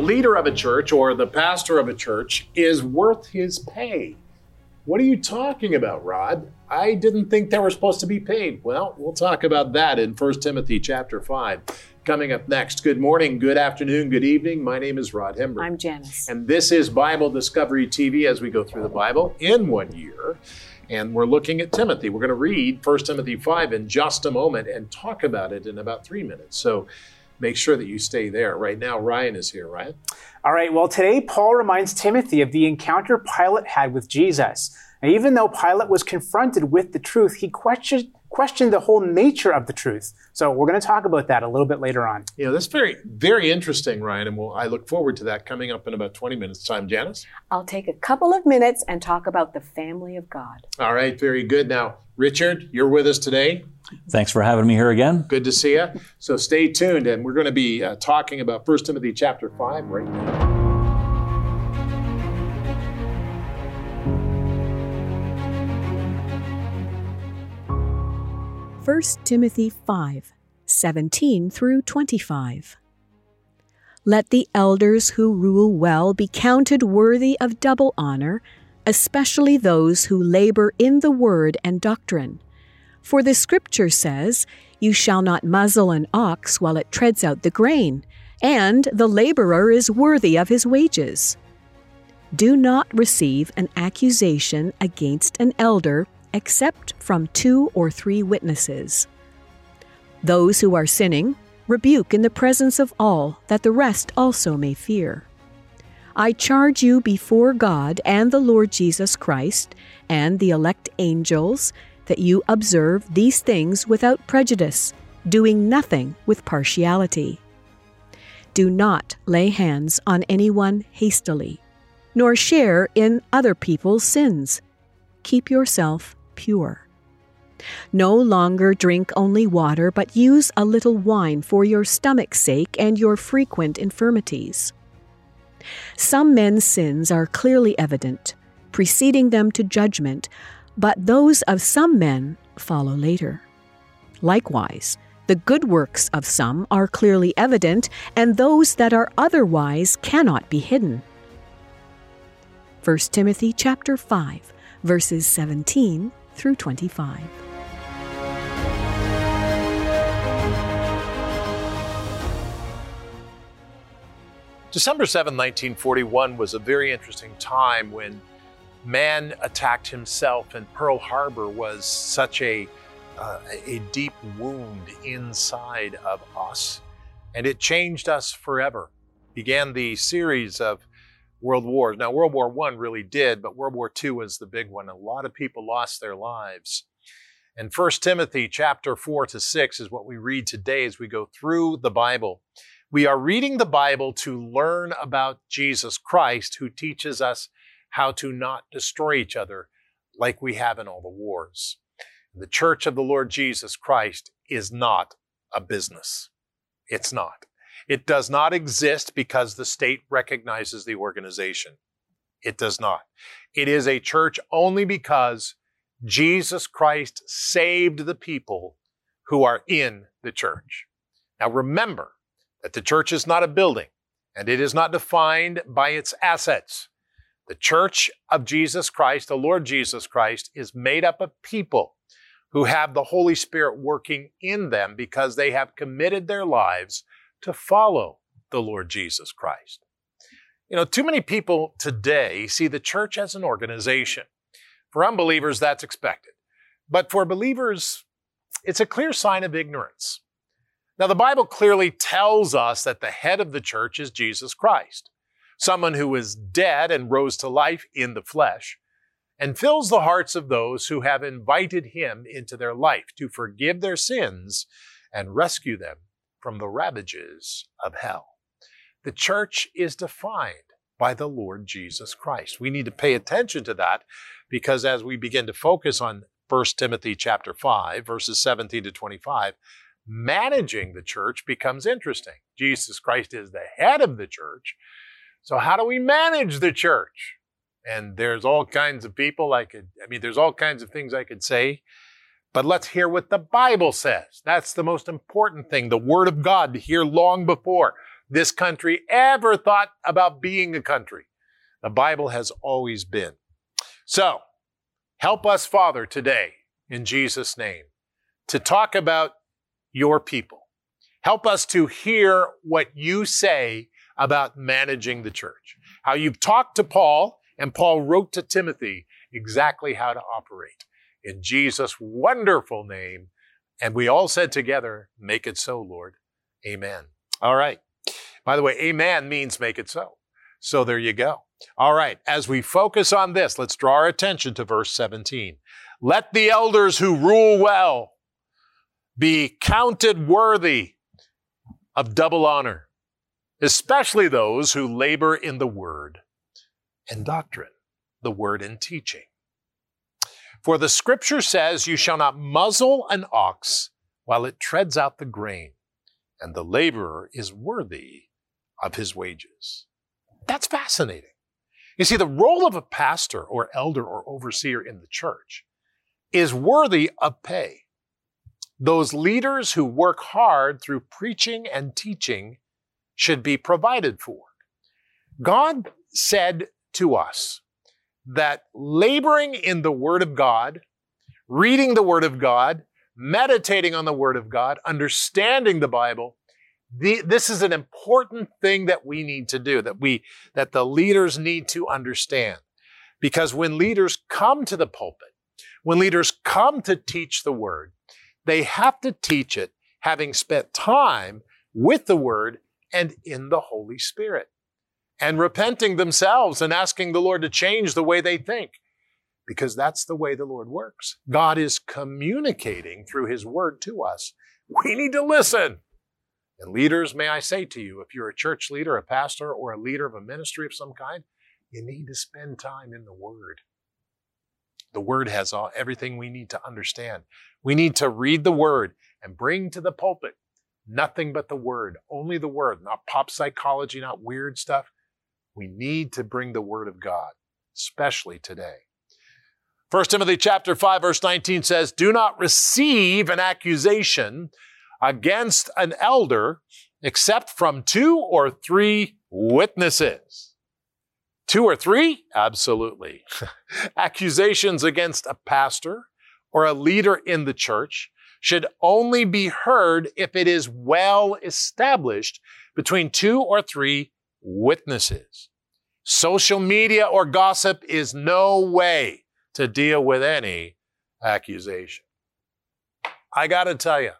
the leader of a church or the pastor of a church is worth his pay. What are you talking about, Rod? I didn't think they were supposed to be paid. Well, we'll talk about that in 1 Timothy chapter 5. Coming up next. Good morning, good afternoon, good evening. My name is Rod Hembree. I'm Janice. And this is Bible Discovery TV as we go through the Bible in one year. And we're looking at Timothy. We're going to read 1 Timothy 5 in just a moment and talk about it in about three minutes. So make sure that you stay there. Right now, Ryan is here. Ryan? All right, well, today Paul reminds Timothy of the encounter Pilate had with Jesus. And even though Pilate was confronted with the truth, he questioned, questioned the whole nature of the truth. So we're going to talk about that a little bit later on. Yeah, that's very, very interesting, Ryan. And we'll, I look forward to that coming up in about 20 minutes' time. Janice? I'll take a couple of minutes and talk about the family of God. All right, very good. Now, Richard, you're with us today. Thanks for having me here again. Good to see you. So stay tuned, and we're going to be uh, talking about 1 Timothy chapter 5 right now. 1 Timothy 5 17 through 25. Let the elders who rule well be counted worthy of double honor, especially those who labor in the word and doctrine. For the scripture says, You shall not muzzle an ox while it treads out the grain, and the laborer is worthy of his wages. Do not receive an accusation against an elder except from two or three witnesses. Those who are sinning, rebuke in the presence of all, that the rest also may fear. I charge you before God and the Lord Jesus Christ and the elect angels that you observe these things without prejudice, doing nothing with partiality. Do not lay hands on anyone hastily, nor share in other people's sins. Keep yourself pure. No longer drink only water, but use a little wine for your stomach's sake and your frequent infirmities. Some men's sins are clearly evident, preceding them to judgment, but those of some men follow later. Likewise, the good works of some are clearly evident, and those that are otherwise cannot be hidden. 1 Timothy chapter 5, verses 17 through 25. December 7, 1941 was a very interesting time when man attacked himself, and Pearl Harbor was such a, uh, a deep wound inside of us. And it changed us forever. Began the series of world wars. Now, World War I really did, but World War II was the big one. A lot of people lost their lives. And 1 Timothy chapter 4 to 6 is what we read today as we go through the Bible. We are reading the Bible to learn about Jesus Christ, who teaches us how to not destroy each other like we have in all the wars. The church of the Lord Jesus Christ is not a business. It's not. It does not exist because the state recognizes the organization. It does not. It is a church only because Jesus Christ saved the people who are in the church. Now remember that the church is not a building and it is not defined by its assets. The church of Jesus Christ, the Lord Jesus Christ, is made up of people who have the Holy Spirit working in them because they have committed their lives to follow the Lord Jesus Christ. You know, too many people today see the church as an organization. For unbelievers, that's expected. But for believers, it's a clear sign of ignorance. Now, the Bible clearly tells us that the head of the church is Jesus Christ, someone who is dead and rose to life in the flesh, and fills the hearts of those who have invited him into their life to forgive their sins and rescue them from the ravages of hell. The church is defined by the Lord Jesus Christ. We need to pay attention to that because as we begin to focus on 1 Timothy chapter 5 verses 17 to 25, managing the church becomes interesting. Jesus Christ is the head of the church. So how do we manage the church? And there's all kinds of people I could I mean there's all kinds of things I could say but let's hear what the Bible says. That's the most important thing, the Word of God to hear long before. this country ever thought about being a country. The Bible has always been. So, help us, Father, today, in Jesus' name, to talk about your people. Help us to hear what you say about managing the church. How you've talked to Paul, and Paul wrote to Timothy exactly how to operate. In Jesus' wonderful name. And we all said together, Make it so, Lord. Amen. All right. By the way, amen means make it so. So there you go. All right. As we focus on this, let's draw our attention to verse 17. Let the elders who rule well be counted worthy of double honor, especially those who labor in the word and doctrine, the word and teaching. For the scripture says, You shall not muzzle an ox while it treads out the grain, and the laborer is worthy of his wages. That's fascinating. You see, the role of a pastor or elder or overseer in the church is worthy of pay. Those leaders who work hard through preaching and teaching should be provided for. God said to us that laboring in the Word of God, reading the Word of God, meditating on the Word of God, understanding the Bible, the, this is an important thing that we need to do, that we, that the leaders need to understand. Because when leaders come to the pulpit, when leaders come to teach the Word, they have to teach it having spent time with the Word and in the Holy Spirit and repenting themselves and asking the Lord to change the way they think because that's the way the Lord works. God is communicating through His Word to us. We need to listen. And leaders, may I say to you, if you're a church leader, a pastor, or a leader of a ministry of some kind, you need to spend time in the Word. The Word has all, everything we need to understand. We need to read the Word and bring to the pulpit nothing but the Word, only the Word, not pop psychology, not weird stuff. We need to bring the Word of God, especially today. 1 Timothy chapter 5 verse 19 says, "Do not receive an accusation against an elder except from two or three witnesses." Two or three? Absolutely. Accusations against a pastor or a leader in the church should only be heard if it is well established between two or three witnesses. Social media or gossip is no way to deal with any accusation. I got to tell you,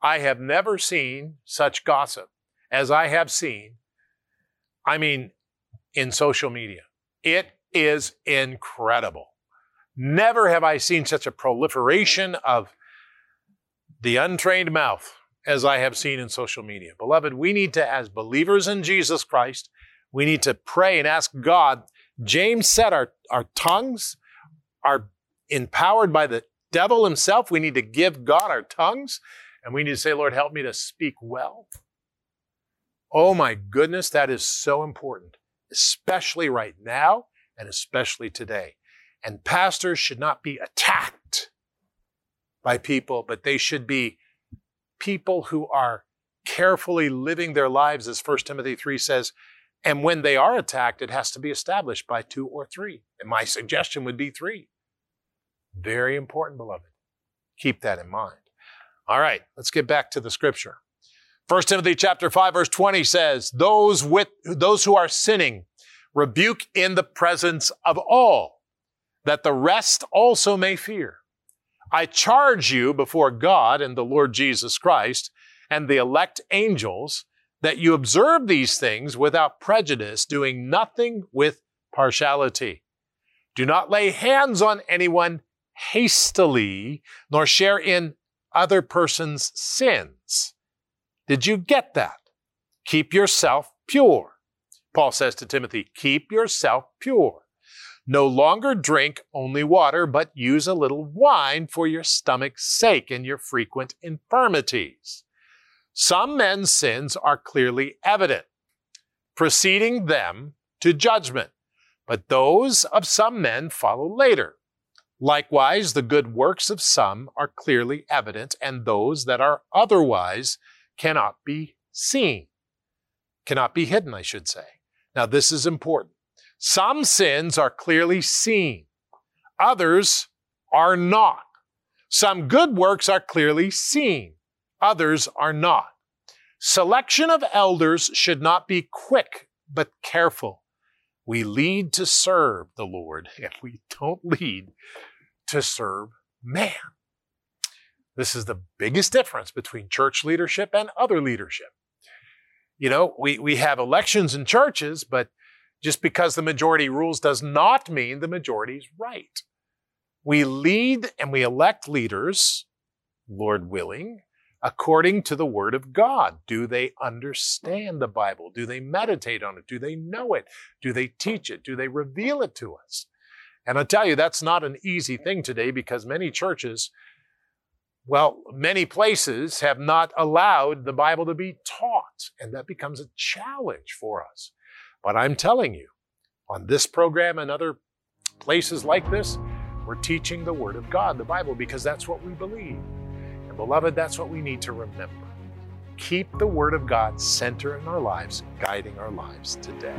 I have never seen such gossip as I have seen. I mean, in social media. It is incredible. Never have I seen such a proliferation of the untrained mouth as I have seen in social media. Beloved, we need to, as believers in Jesus Christ, we need to pray and ask God. James said our, our tongues are empowered by the devil himself. We need to give God our tongues and we need to say, Lord, help me to speak well. Oh my goodness, that is so important, especially right now and especially today. And pastors should not be attacked by people, but they should be people who are carefully living their lives, as 1 Timothy 3 says. And when they are attacked, it has to be established by two or three. And my suggestion would be three. Very important, beloved. Keep that in mind. All right, let's get back to the scripture. 1 Timothy chapter 5 verse 20 says, "Those with those who are sinning rebuke in the presence of all, that the rest also may fear. I charge you before God and the Lord Jesus Christ and the elect angels that you observe these things without prejudice, doing nothing with partiality. Do not lay hands on anyone hastily, nor share in other person's sins. Did you get that? Keep yourself pure. Paul says to Timothy, keep yourself pure. No longer drink only water, but use a little wine for your stomach's sake and your frequent infirmities. Some men's sins are clearly evident, preceding them to judgment, but those of some men follow later. Likewise, the good works of some are clearly evident, and those that are otherwise cannot be seen. cannot be hidden, I should say. Now, this is important. Some sins are clearly seen, others are not. Some good works are clearly seen, others are not. Selection of elders should not be quick, but careful. We lead to serve the Lord, and we don't lead to serve man. This is the biggest difference between church leadership and other leadership. You know, we, we have elections in churches, but just because the majority rules does not mean the majority is right. We lead and we elect leaders, Lord willing, according to the Word of God. Do they understand the Bible? Do they meditate on it? Do they know it? Do they teach it? Do they reveal it to us? And I tell you, that's not an easy thing today because many churches, well, many places have not allowed the Bible to be taught, and that becomes a challenge for us. But I'm telling you, on this program and other places like this, we're teaching the Word of God, the Bible, because that's what we believe. And beloved, that's what we need to remember. Keep the Word of God center in our lives, guiding our lives today.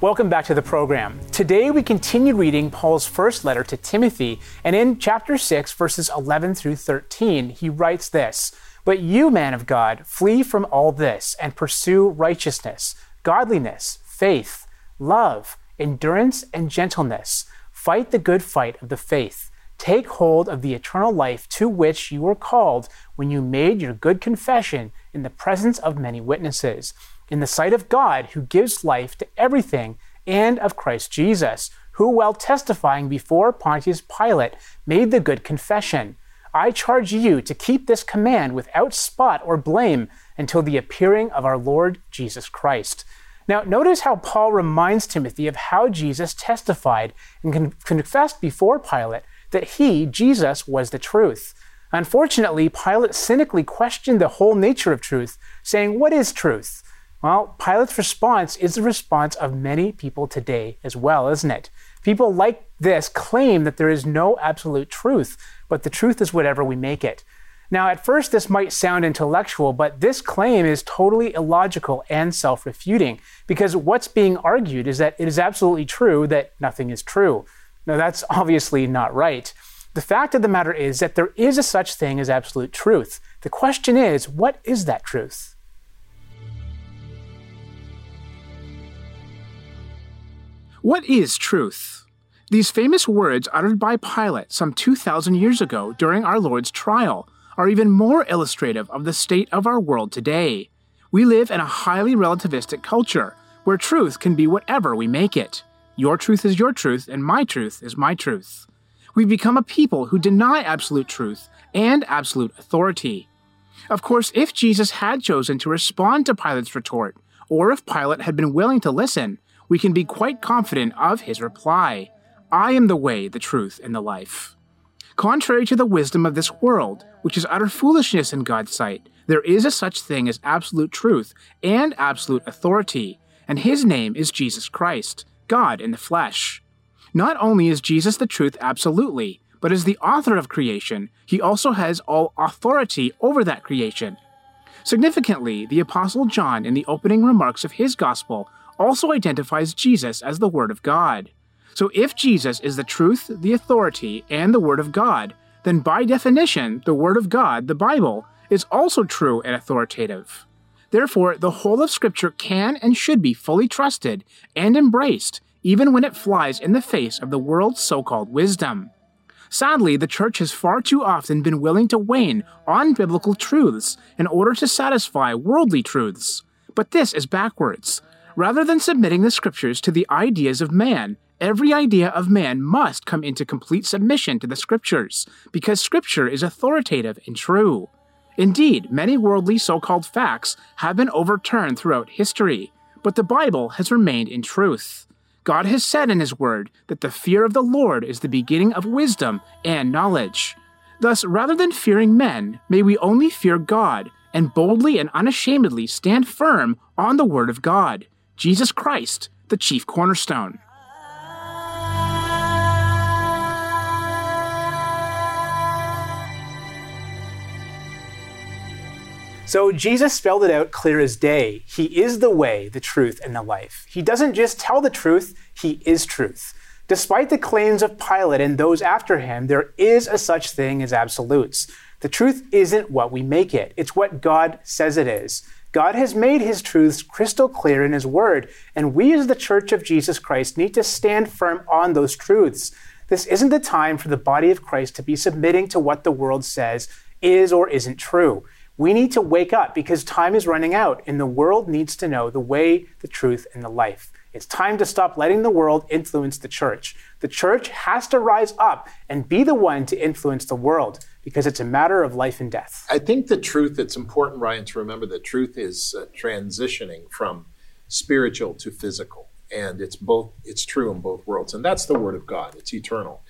Welcome back to the program. Today we continue reading Paul's first letter to Timothy, and in chapter 6, verses 11 through 13, he writes this But you, man of God, flee from all this and pursue righteousness, godliness, faith, love, endurance, and gentleness. Fight the good fight of the faith. Take hold of the eternal life to which you were called when you made your good confession in the presence of many witnesses in the sight of God who gives life to everything, and of Christ Jesus, who, while testifying before Pontius Pilate, made the good confession I charge you to keep this command without spot or blame until the appearing of our Lord Jesus Christ. Now, notice how Paul reminds Timothy of how Jesus testified and con- confessed before Pilate that he, Jesus, was the truth. Unfortunately, Pilate cynically questioned the whole nature of truth, saying, What is truth? Well, Pilate's response is the response of many people today as well, isn't it? People like this claim that there is no absolute truth, but the truth is whatever we make it. Now, at first, this might sound intellectual, but this claim is totally illogical and self refuting because what's being argued is that it is absolutely true that nothing is true. Now, that's obviously not right. The fact of the matter is that there is a such thing as absolute truth. The question is, what is that truth? What is truth? These famous words uttered by Pilate some 2,000 years ago during our Lord's trial are even more illustrative of the state of our world today. We live in a highly relativistic culture where truth can be whatever we make it. Your truth is your truth, and my truth is my truth. We've become a people who deny absolute truth and absolute authority. Of course, if Jesus had chosen to respond to Pilate's retort, or if Pilate had been willing to listen, we can be quite confident of his reply I am the way, the truth, and the life. Contrary to the wisdom of this world, which is utter foolishness in God's sight, there is a such thing as absolute truth and absolute authority, and his name is Jesus Christ, God in the flesh. Not only is Jesus the truth absolutely, but as the author of creation, he also has all authority over that creation. Significantly, the Apostle John, in the opening remarks of his Gospel, also identifies Jesus as the Word of God. So if Jesus is the truth, the authority, and the Word of God, then by definition, the Word of God, the Bible, is also true and authoritative. Therefore, the whole of Scripture can and should be fully trusted and embraced, even when it flies in the face of the world's so called wisdom. Sadly, the church has far too often been willing to wane on biblical truths in order to satisfy worldly truths. But this is backwards. Rather than submitting the scriptures to the ideas of man every idea of man must come into complete submission to the Scriptures, because Scripture is authoritative and true. Indeed, many worldly so called facts have been overturned throughout history, but the Bible has remained in truth. God has said in His Word that the fear of the Lord is the beginning of wisdom and knowledge. Thus, rather than fearing men, may we only fear God and boldly and unashamedly stand firm on the Word of God, Jesus Christ, the chief cornerstone. So Jesus spelled it out clear as day. He is the way, the truth, and the life. He doesn't just tell the truth, he is truth. Despite the claims of Pilate and those after him, there is a such thing as absolutes. The truth isn't what we make it, it's what God says it is. God has made his truths crystal clear in his word, and we as the church of Jesus Christ need to stand firm on those truths. This isn't the time for the body of Christ to be submitting to what the world says is or isn't true. We need to wake up because time is running out and the world needs to know the way, the truth, and the life. It's time to stop letting the world influence the church. The church has to rise up and be the one to influence the world because it's a matter of life and death. I think the truth, it's important, Ryan, to remember the truth is uh, transitioning from spiritual to physical. And it's both, it's true in both worlds. And that's the word of God, it's eternal.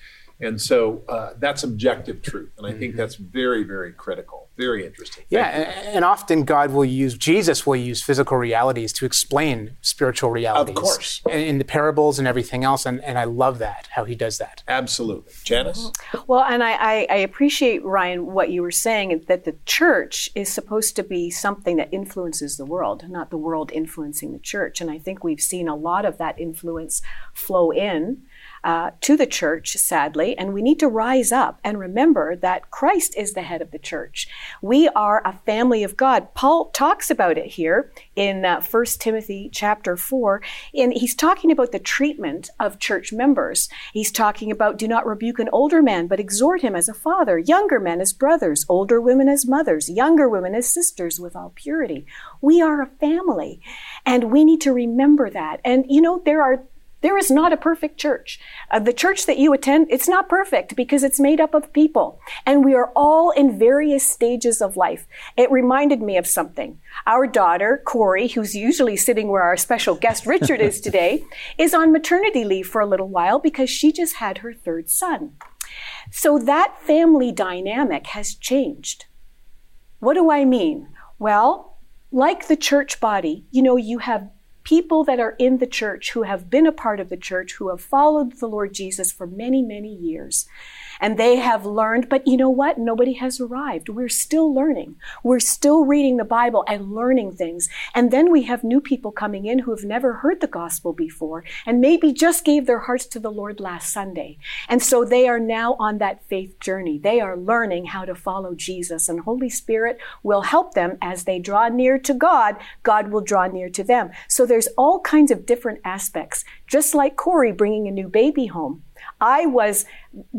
And so uh, that's objective truth. And I think mm-hmm. that's very, very critical. Very interesting. Thank yeah, and, and, often God will use, Jesus will use physical realities to explain spiritual realities. Of course. In the parables and everything else. And, and I love that, how he does that. Absolutely. Janice? Well, and I, I appreciate, Ryan, what you were saying that the church is supposed to be something that influences the world, not the world influencing the church. And I think we've seen a lot of that influence flow in uh, to the church, sadly, and we need to rise up and remember that Christ is the head of the church. We are a family of God. Paul talks about it here in uh, 1 Timothy chapter 4, and he's talking about the treatment of church members. He's talking about do not rebuke an older man, but exhort him as a father, younger men as brothers, older women as mothers, younger women as sisters with all purity. We are a family, and we need to remember that. And you know, there are there is not a perfect church. Uh, the church that you attend, it's not perfect because it's made up of people. And we are all in various stages of life. It reminded me of something. Our daughter, Corey, who's usually sitting where our special guest Richard is today, is on maternity leave for a little while because she just had her third son. So that family dynamic has changed. What do I mean? Well, like the church body, you know, you have people that are in the church who have been a part of the church, who have followed the Lord Jesus for many, many years. And they have learned, but you know what? Nobody has arrived. We're still learning. We're still reading the Bible and learning things. And then we have new people coming in who have never heard the gospel before and maybe just gave their hearts to the Lord last Sunday. And so they are now on that faith journey. They are learning how to follow Jesus and Holy Spirit will help them as they draw near to God. God will draw near to them. So there's all kinds of different aspects, just like Corey bringing a new baby home. I was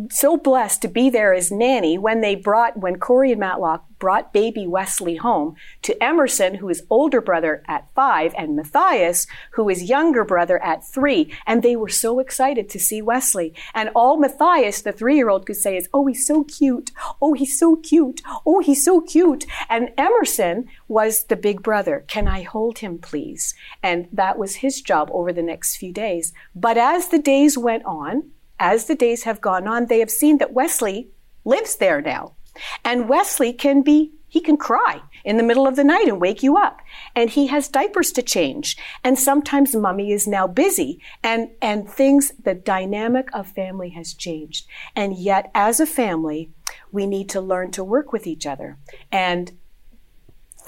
so blessed to be there as nanny when they brought, when Corey and Matlock brought baby Wesley home to Emerson, who is older brother at five, and Matthias, who is younger brother at three. And they were so excited to see Wesley. And all Matthias, the three year old, could say is, Oh, he's so cute. Oh, he's so cute. Oh, he's so cute. And Emerson was the big brother. Can I hold him, please? And that was his job over the next few days. But as the days went on, as the days have gone on, they have seen that Wesley lives there now. And Wesley can be, he can cry in the middle of the night and wake you up. And he has diapers to change. And sometimes mummy is now busy and, and things, the dynamic of family has changed. And yet as a family, we need to learn to work with each other. And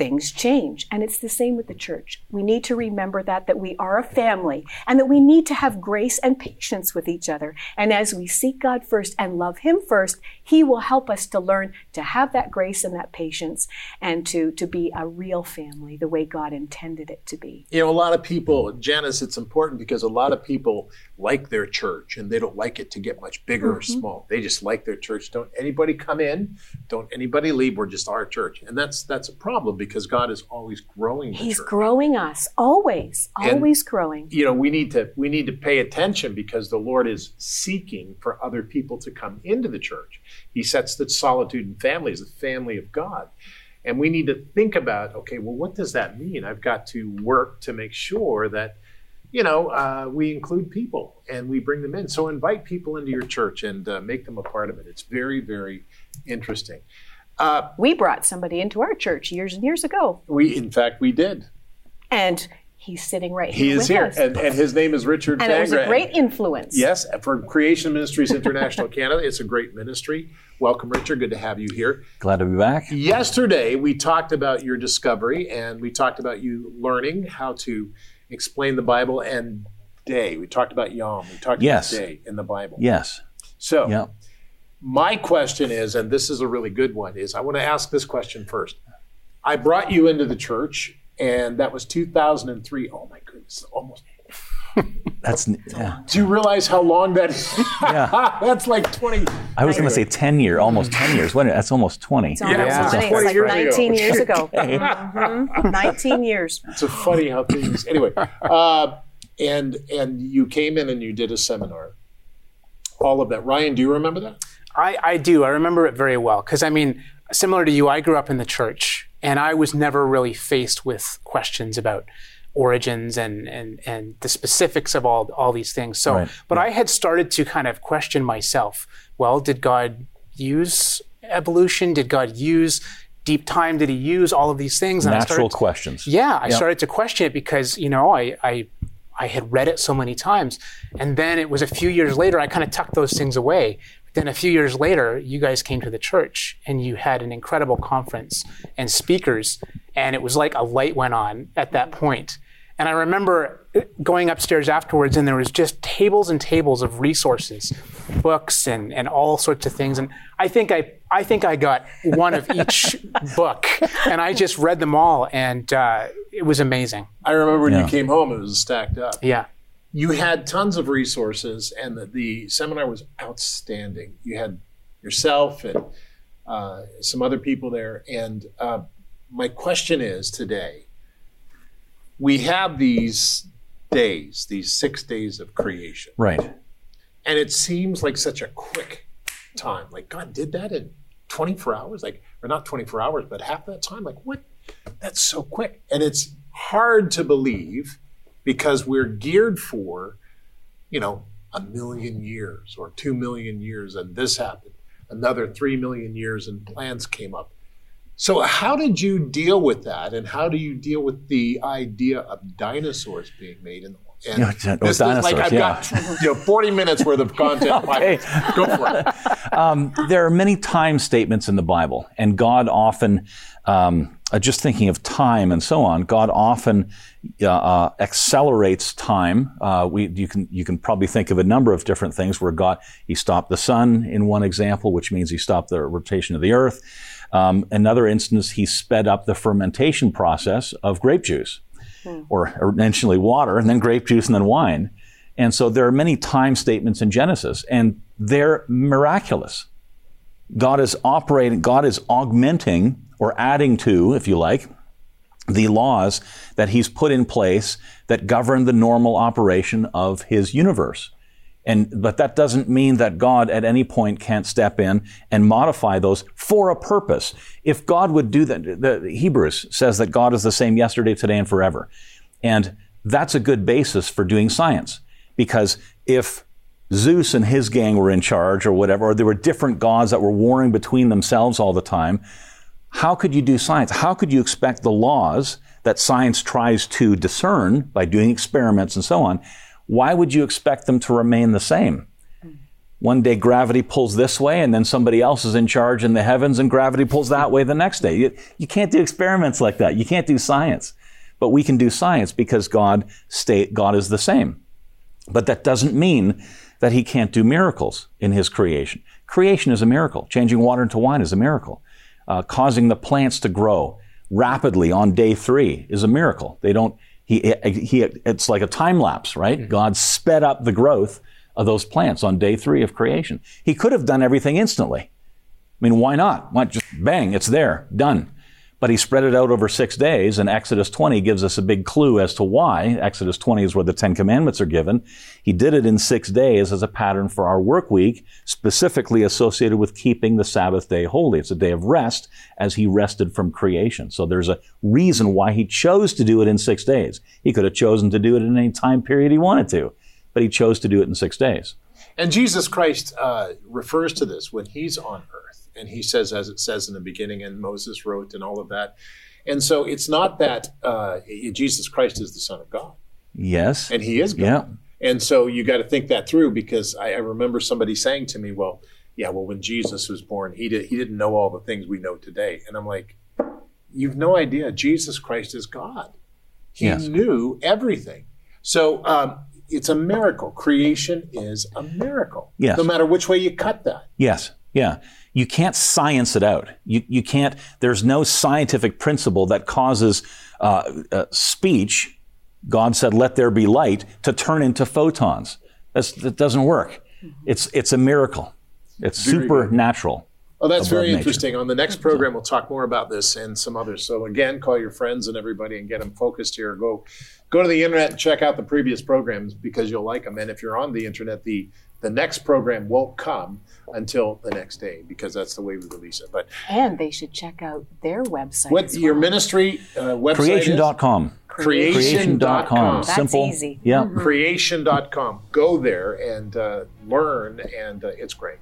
things change. And it's the same with the church. We need to remember that, that we are a family and that we need to have grace and patience with each other. And as we seek God first and love Him first, He will help us to learn to have that grace and that patience and to, to be a real family the way God intended it to be. You know, a lot of people, Janice, it's important because a lot of people like their church and they don't like it to get much bigger mm-hmm. or small. They just like their church. Don't anybody come in, don't anybody leave. We're just our church. And that's that's a problem because because God is always growing. The He's church. growing us always, And- always growing. you know we need to we need to pay attention because the lord is seeking for other people to come into the church he sets the solitude and family as the family of god and we need to think about okay well what does that mean i've got to work to make sure that you know uh, we include people and we bring them in so invite people into your church and uh, make them a part of it it's very very interesting uh, We brought somebody into our church years and years ago, we in fact we did and he's sitting right here. he is with here us. and, and his name is richard and it was a great influence. Yes, for Creation Ministries International Canada. It's a great ministry. Welcome, Richard. Good to have you here. Glad to be back. Yesterday, we talked about your discovery and we talked about you learning how to explain the Bible and day. We talked about Yom. We talked Yes. about day in the Bible. Yes. So, Yeah. My question is, and this is a really good one, is I want to ask this question first. I brought you into the church, and that was 2003. Oh my goodness, almost. That's. Yeah. Do you realize how long that is? Yeah. That's like 20. I was going to say 10 year, almost 10 years. Wait, a minute, that's almost 20. It's almost Yeah, funny. it's It's 20 like years ago. 19 years ago. Mhm. 19 years. It's so funny how things. Anyway, uh, and and you came in and you did a seminar. All of that. Ryan, do you remember that? I, I do. I remember it very well because I mean, similar to you, I grew up in the church, and I was never really faced with questions about origins and and and the specifics of all all these things. So, Right. but I had started to kind of question myself. Well, did God use evolution? Did God use deep time? Did He use all of these things? And I Natural started questions. yeah, I Yep. started to question it because you know I, I I had read it so many times, and then it was a few years later I kind of tucked those things away. Then a few years later, you guys came to the church and you had an incredible conference and speakers, and it was like a light went on at that point. And I remember going upstairs afterwards, and there was just tables and tables of resources, books, and, and all sorts of things. And I think I I think I got one of each book, and I just read them all, and uh, it was amazing. I remember when Yeah. you came home; it was stacked up. Yeah. You had tons of resources, and the, the seminar was outstanding. You had yourself and uh, some other people there. And uh, my question is today: we have these days, these six days of creation. Right. And it seems like such a quick time. Like God did that in 24 hours, like, or not 24 hours, but half that time. Like, what? That's so quick. And it's hard to believe because we're geared for, you know, a million years or two million years, and this happened. Another three million years, and plants came up. So, how did you deal with that, and how do you deal with the idea of dinosaurs being made in the world? and Yeah, with this is like I've yeah. got you know 40 minutes worth of content. Okay. Go for it. Um, there are many time statements in the Bible, and God often, um, uh, just thinking of time and so on, God often uh, uh, accelerates time. Uh, we, you can you can probably think of a number of different things where God He stopped the sun in one example, which means He stopped the rotation of the earth. Um, another instance, He sped up the fermentation process of grape juice, or initially water, and then grape juice, and then wine. And so there are many time statements in Genesis, and they're miraculous. God is operating, God is augmenting or adding to, if you like, the laws that He's put in place that govern the normal operation of His universe. And, but that doesn't mean that God at any point can't step in and modify those for a purpose. If God would do that, the Hebrews says that God is the same yesterday, today, and forever. And that's a good basis for doing science. Because if Zeus and his gang were in charge or whatever, or there were different gods that were warring between themselves all the time, how could you do science? How could you expect the laws that science tries to discern by doing experiments and so on? Why would you expect them to remain the same? One day gravity pulls this way and then somebody else is in charge in the heavens and gravity pulls that way the next day. You, you can't do experiments like that. You can't do science. But we can do science because God state, God is the same. But that doesn't mean that he can't do miracles in his creation. Creation is a miracle. Changing water into wine is a miracle. Uh, causing the plants to grow rapidly on day three is a miracle. They don't, he, he, it's like a time lapse, right? God sped up the growth of those plants on day three of creation. He could have done everything instantly. I mean, why not? Why just bang, it's there, done. But he spread it out over six days, and Exodus 20 gives us a big clue as to why. Exodus 20 is where the Ten Commandments are given. He did it in six days as a pattern for our work week, specifically associated with keeping the Sabbath day holy. It's a day of rest as he rested from creation. So there's a reason why he chose to do it in six days. He could have chosen to do it in any time period he wanted to, but he chose to do it in six days. And Jesus Christ uh, refers to this when he's on earth and he says, as it says in the beginning, and Moses wrote, and all of that. And so it's not that uh, Jesus Christ is the Son of God. Yes. And he is God. Yeah. And so you got to think that through because I, I, remember somebody saying to me, well, yeah, well, when Jesus was born, he, did, he didn't know all the things we know today. And I'm like, you've no idea. Jesus Christ is God. He yes. knew everything. So um, it's a miracle. Creation is a miracle. Yes. No matter which way you cut that. Yes. Yeah you can't science it out. You, you can't, there's no scientific principle that causes uh, uh, speech, God said, let there be light, to turn into photons. That's, that doesn't work. It's, it's a miracle. It's very supernatural. Oh, that's very nature. interesting. On the next program, we'll talk more about this and some others. So again, call your friends and everybody and get them focused here. Go, go to the internet and check out the previous programs because you'll like them. And if you're on the internet, the the next program won't come until the next day because that's the way we release it. But and they should check out their website. What your well. ministry uh, website creation.com. Creation.com. That's Simple. easy. Yeah. Mm-hmm. Creation.com. Go there and uh, learn, and uh, it's great.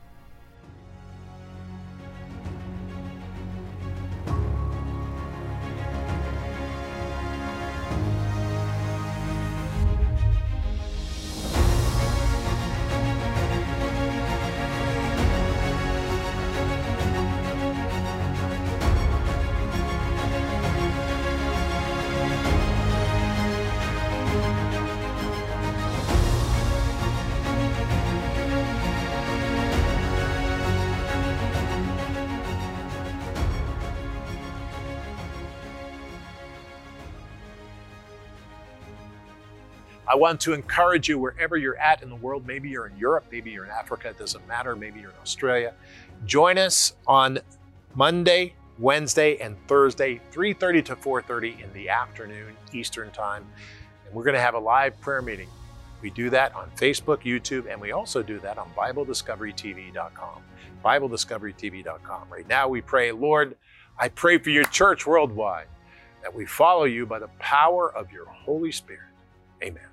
I want to encourage you wherever you're at in the world. Maybe you're in Europe, maybe you're in Africa, it doesn't matter. Maybe you're in Australia. Join us on Monday, Wednesday, and Thursday, 3:30 to 4:30 in the afternoon Eastern Time. And we're going to have a live prayer meeting. We do that on Facebook, YouTube, and we also do that on BibleDiscoveryTV.com. BibleDiscoveryTV.com. Right now, we pray, Lord, I pray for your church worldwide that we follow you by the power of your Holy Spirit. Amen.